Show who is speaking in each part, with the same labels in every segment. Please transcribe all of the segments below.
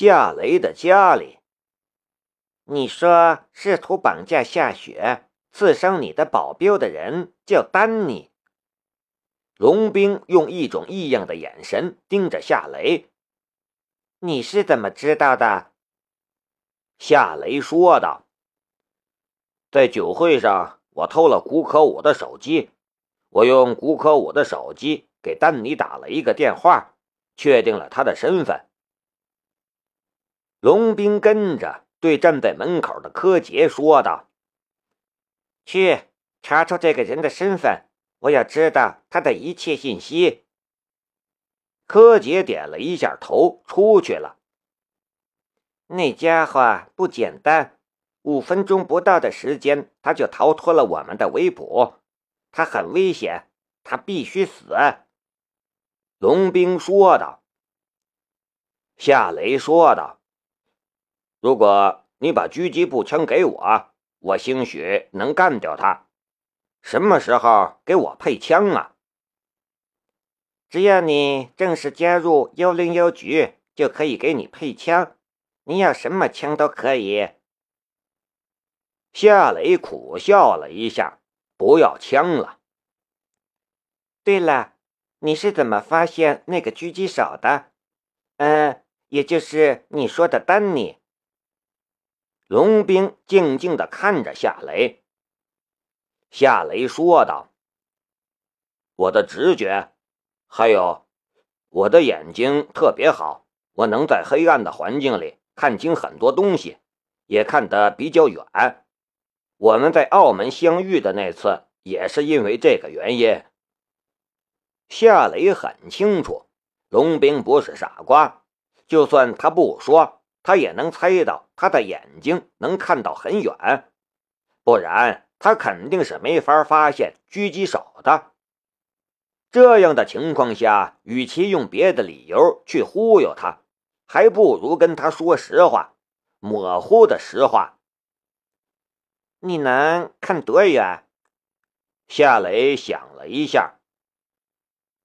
Speaker 1: 夏雷的家里。你说试图绑架夏雪、刺伤你的保镖的人叫丹尼。龙兵用一种异样的眼神盯着夏雷。你是怎么知道的？夏雷说道：“在酒会上，我偷了古可武的手机，我用古可武的手机给丹尼打了一个电话，确定了他的身份。”龙兵跟着对站在门口的柯洁说道：“去查出这个人的身份。”我要知道他的一切信息。柯洁点了一下头，出去了。那家伙不简单，五分钟不到的时间，他就逃脱了我们的围捕。他很危险，他必须死。龙兵说道。夏雷说道：“如果你把狙击步枪给我，我兴许能干掉他。”什么时候给我配枪啊？只要你正式加入幺零幺局，就可以给你配枪。你要什么枪都可以。夏雷苦笑了一下，不要枪了。对了，你是怎么发现那个狙击手的？嗯，也就是你说的丹尼。龙兵静静的看着夏雷。夏雷说道：“我的直觉，还有我的眼睛特别好，我能在黑暗的环境里看清很多东西，也看得比较远。我们在澳门相遇的那次也是因为这个原因。”夏雷很清楚，龙兵不是傻瓜，就算他不说，他也能猜到他的眼睛能看到很远，不然。他肯定是没法发现狙击手的。这样的情况下，与其用别的理由去忽悠他，还不如跟他说实话，模糊的实话。你能看多远？夏雷想了一下，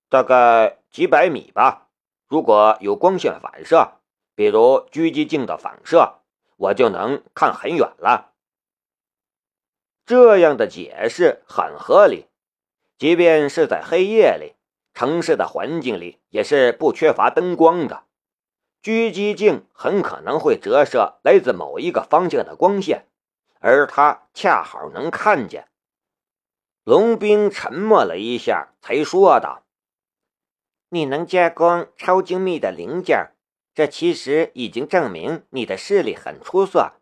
Speaker 1: 大概几百米吧。如果有光线反射，比如狙击镜的反射，我就能看很远了。这样的解释很合理，即便是在黑夜里，城市的环境里也是不缺乏灯光的。狙击镜很可能会折射来自某一个方向的光线，而他恰好能看见。龙兵沉默了一下，才说道：“你能加工超精密的零件，这其实已经证明你的视力很出色。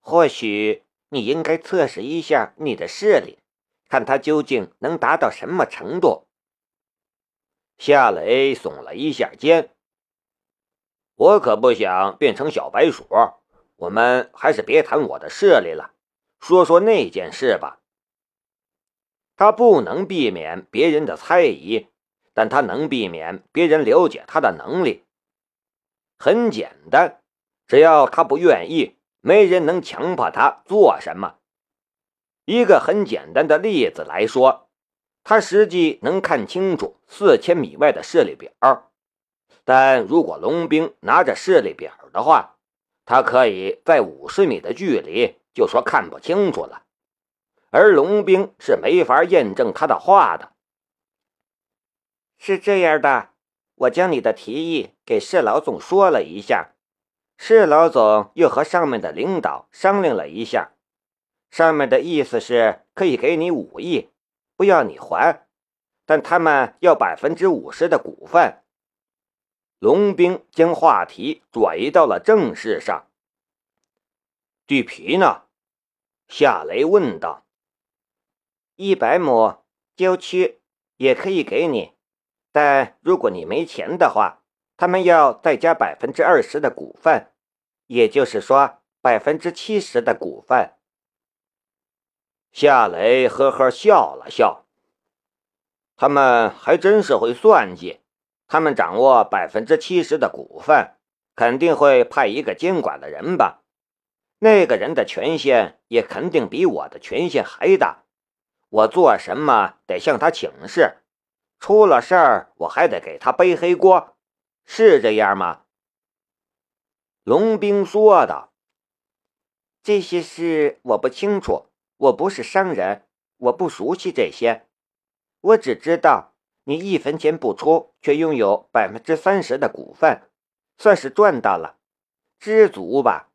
Speaker 1: 或许……”你应该测试一下你的视力，看它究竟能达到什么程度。夏雷耸了一下肩，我可不想变成小白鼠。我们还是别谈我的视力了，说说那件事吧。他不能避免别人的猜疑，但他能避免别人了解他的能力。很简单，只要他不愿意。没人能强迫他做什么。一个很简单的例子来说，他实际能看清楚四千米外的视力表，但如果龙兵拿着视力表的话，他可以在五十米的距离就说看不清楚了，而龙兵是没法验证他的话的。是这样的，我将你的提议给市老总说了一下。市老总又和上面的领导商量了一下，上面的意思是可以给你五亿，不要你还，但他们要百分之五十的股份。龙兵将话题转移到了正事上。地皮呢？夏雷问道。一百亩郊区也可以给你，但如果你没钱的话，他们要再加百分之二十的股份。也就是说，百分之七十的股份。夏雷呵呵笑了笑。他们还真是会算计。他们掌握百分之七十的股份，肯定会派一个监管的人吧？那个人的权限也肯定比我的权限还大。我做什么得向他请示，出了事儿我还得给他背黑锅，是这样吗？龙兵说道：“
Speaker 2: 这些事我不清楚，我不是商人，我不熟悉这些。我只知道你一分钱不出，却拥有百分之三十的股份，算是赚到了，知足吧。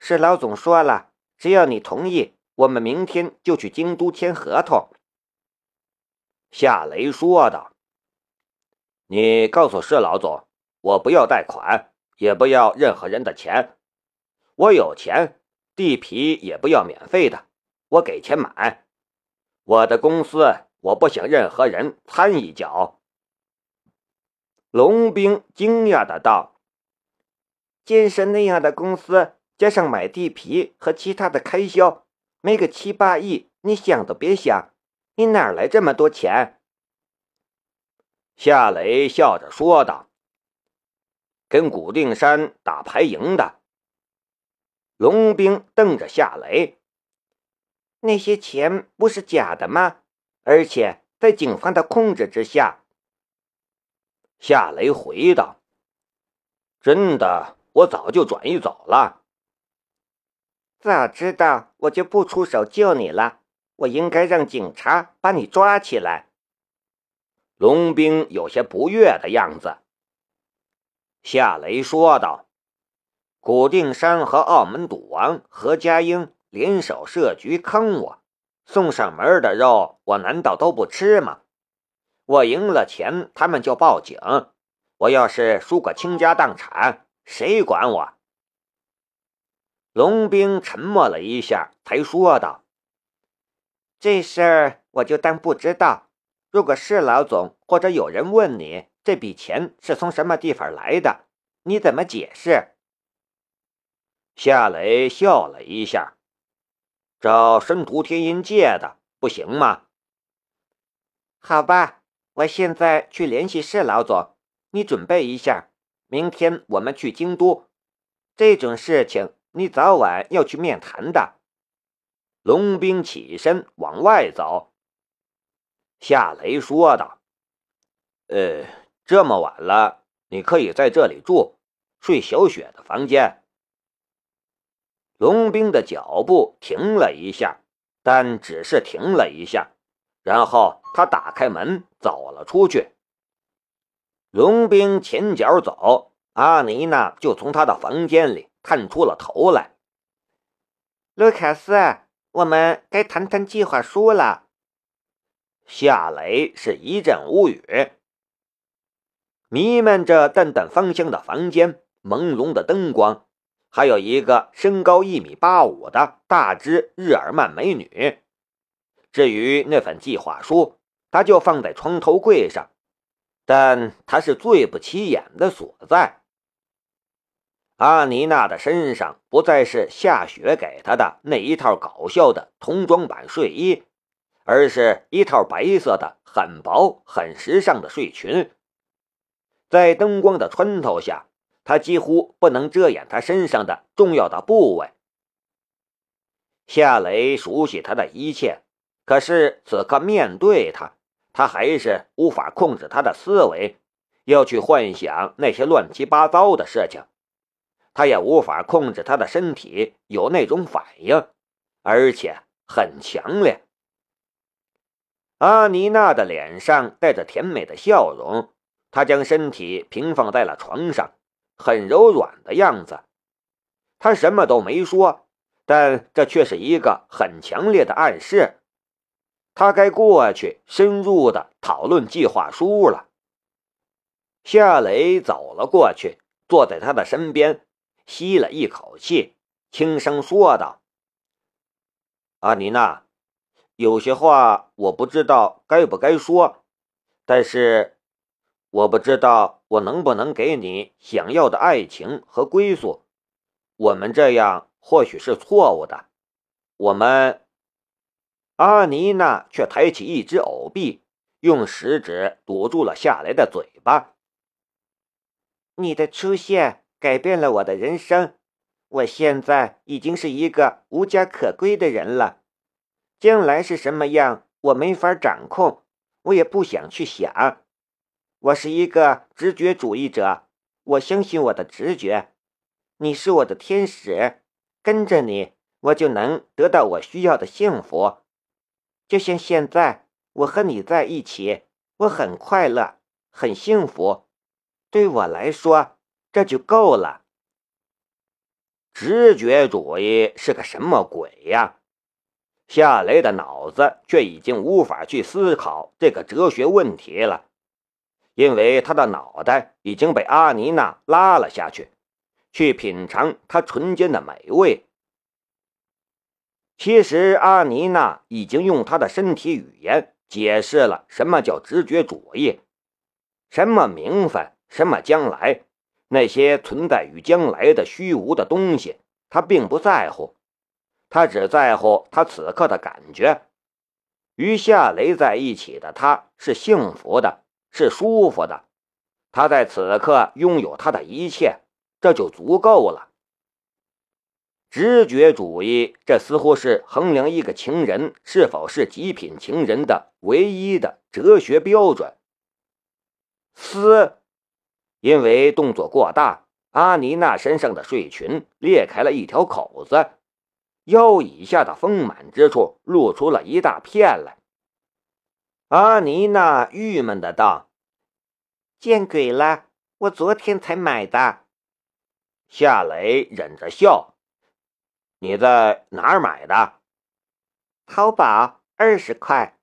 Speaker 2: 是老总说了，只要你同意，我们明天就去京都签合同。”
Speaker 1: 夏雷说道：“你告诉施老总，我不要贷款，也不要任何人的钱。我有钱，地皮也不要免费的，我给钱买。我的公司，我不想任何人掺一脚。”
Speaker 2: 龙兵惊讶的道：“建设那样的公司，加上买地皮和其他的开销，没个七八亿，你想都别想。”你哪来这么多钱？
Speaker 1: 夏雷笑着说道：“跟古定山打牌赢的。”
Speaker 2: 龙兵瞪着夏雷：“那些钱不是假的吗？而且在警方的控制之下。”
Speaker 1: 夏雷回道：“真的，我早就转移走了。
Speaker 2: 早知道我就不出手救你了。”我应该让警察把你抓起来。
Speaker 1: 龙兵有些不悦的样子。夏雷说道：“古定山和澳门赌王何家英联手设局坑我，送上门的肉我难道都不吃吗？我赢了钱，他们就报警；我要是输个倾家荡产，谁管我？”
Speaker 2: 龙兵沉默了一下，才说道。这事儿我就当不知道。如果是老总或者有人问你这笔钱是从什么地方来的，你怎么解释？
Speaker 1: 夏雷笑了一下，找申屠天音借的不行吗？
Speaker 2: 好吧，我现在去联系施老总，你准备一下，明天我们去京都。这种事情你早晚要去面谈的。
Speaker 1: 龙兵起身往外走，夏雷说道：“呃，这么晚了，你可以在这里住，睡小雪的房间。”龙兵的脚步停了一下，但只是停了一下，然后他打开门走了出去。龙兵前脚走，阿妮娜就从他的房间里探出了头来，
Speaker 2: 卢卡斯。我们该谈谈计划书了。
Speaker 1: 夏雷是一阵无语。弥漫着淡淡芳香的房间，朦胧的灯光，还有一个身高一米八五的大只日耳曼美女。至于那份计划书，他就放在床头柜上，但它是最不起眼的所在。阿妮娜的身上不再是夏雪给她的那一套搞笑的童装版睡衣，而是一套白色的、很薄、很时尚的睡裙。在灯光的穿透下，她几乎不能遮掩她身上的重要的部位。夏雷熟悉她的一切，可是此刻面对她，他还是无法控制他的思维，要去幻想那些乱七八糟的事情。他也无法控制他的身体有那种反应，而且很强烈。阿妮娜的脸上带着甜美的笑容，她将身体平放在了床上，很柔软的样子。她什么都没说，但这却是一个很强烈的暗示。他该过去深入的讨论计划书了。夏雷走了过去，坐在他的身边。吸了一口气，轻声说道：“阿妮娜，有些话我不知道该不该说，但是我不知道我能不能给你想要的爱情和归宿。我们这样或许是错误的。我们……”阿妮娜却抬起一只藕臂，用食指堵住了夏雷的嘴巴。
Speaker 2: 你的出现。改变了我的人生，我现在已经是一个无家可归的人了。将来是什么样，我没法掌控，我也不想去想。我是一个直觉主义者，我相信我的直觉。你是我的天使，跟着你，我就能得到我需要的幸福。就像现在，我和你在一起，我很快乐，很幸福。对我来说，这就够了。
Speaker 1: 直觉主义是个什么鬼呀？夏雷的脑子却已经无法去思考这个哲学问题了，因为他的脑袋已经被阿妮娜拉了下去，去品尝她唇间的美味。其实，阿妮娜已经用她的身体语言解释了什么叫直觉主义，什么名分，什么将来，那些存在于将来的虚无的东西，他并不在乎。他只在乎他此刻的感觉，与夏雷在一起的他是幸福的，是舒服的。他在此刻拥有他的一切，这就足够了。直觉主义，这似乎是衡量一个情人是否是极品情人的唯一的哲学标准。思，因为动作过大，阿妮娜身上的睡裙裂开了一条口子。腰以下的丰满之处露出了一大片来。阿妮娜郁闷的道：“
Speaker 2: 见鬼了！我昨天才买的。”
Speaker 1: 夏雷忍着笑：“你在哪儿买的？”“
Speaker 2: 淘宝，二十块。”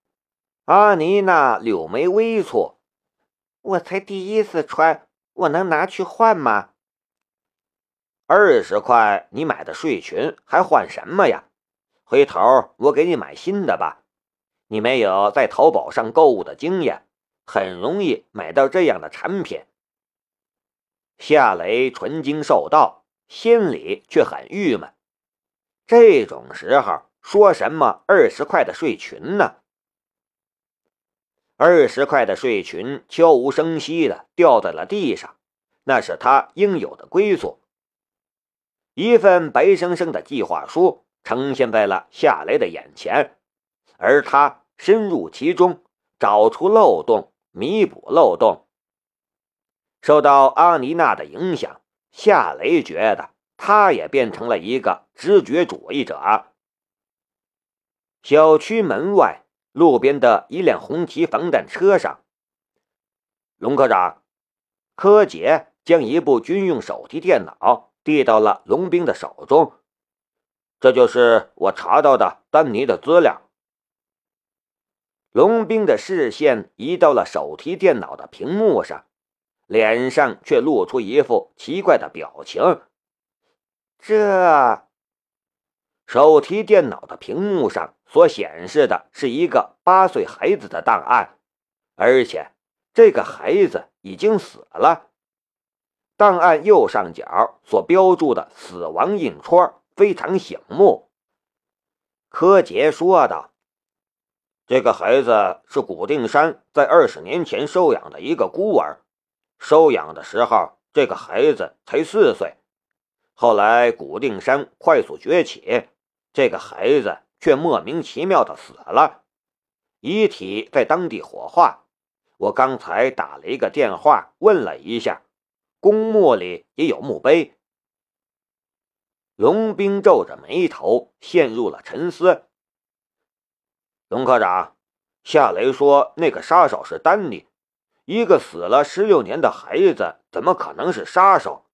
Speaker 1: 阿妮娜柳眉微蹙：“
Speaker 2: 我才第一次穿，我能拿去换吗？”
Speaker 1: 二十块，你买的睡裙还换什么呀？回头我给你买新的吧。你没有在淘宝上购物的经验，很容易买到这样的产品。夏雷纯金受到，心里却很郁闷。这种时候说什么二十块的睡裙呢？二十块的睡裙悄无声息的掉在了地上，那是他应有的归宿。一份白生生的计划书呈现在了夏雷的眼前，而他深入其中，找出漏洞，弥补漏洞。受到阿妮娜的影响，夏雷觉得他也变成了一个直觉主义者。小区门外，路边的一辆红旗防弹车上，龙科长柯洁将一部军用手提电脑。递到了龙兵的手中，这就是我查到的丹尼的资料。龙兵的视线移到了手提电脑的屏幕上，脸上却露出一副奇怪的表情。
Speaker 2: 这
Speaker 1: 手提电脑的屏幕上所显示的是一个八岁孩子的档案，而且这个孩子已经死了。档案右上角所标注的死亡印戳非常醒目。柯洁说道：“这个孩子是古定山在二十年前收养的一个孤儿，收养的时候这个孩子才四岁。后来古定山快速崛起，这个孩子却莫名其妙的死了，遗体在当地火化。我刚才打了一个电话问了一下。”公墓里也有墓碑。龙兵皱着眉头，陷入了沉思。龙科长，夏雷说那个杀手是丹尼，一个死了十六年的孩子，怎么可能是杀手？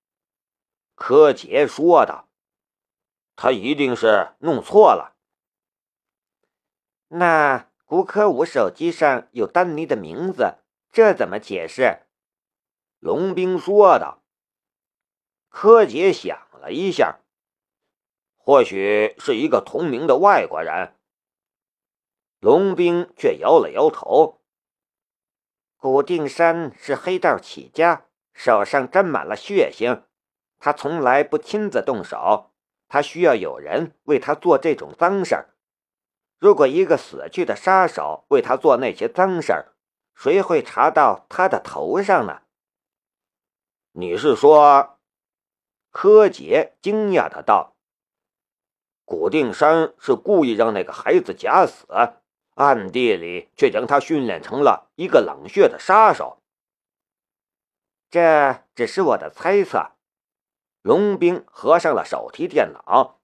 Speaker 1: 柯洁说道：“他一定是弄错了。”
Speaker 2: 那古可武手机上有丹尼的名字，这怎么解释？
Speaker 1: 龙兵说道：“柯洁想了一下，或许是一个同名的外国人。”龙兵却摇了摇头：“
Speaker 2: 古定山是黑道起家，手上沾满了血腥，他从来不亲自动手，他需要有人为他做这种脏事儿。如果一个死去的杀手为他做那些脏事儿，谁会查到他的头上呢？”
Speaker 1: 你是说，柯洁惊讶的道：“古定山是故意让那个孩子假死，暗地里却将他训练成了一个冷血的杀手。”
Speaker 2: 这只是我的猜测。
Speaker 1: 龙兵合上了手提电脑，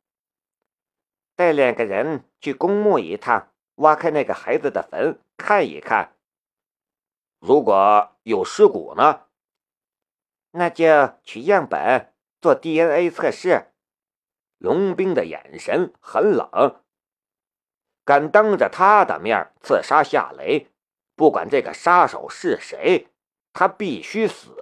Speaker 2: 带两个人去公墓一趟，挖开那个孩子的坟看一看。
Speaker 1: 如果有尸骨呢？
Speaker 2: 那就取样本做 DNA 测试。
Speaker 1: 龙兵的眼神很冷，敢当着他的面刺杀夏雷，不管这个杀手是谁，他必须死。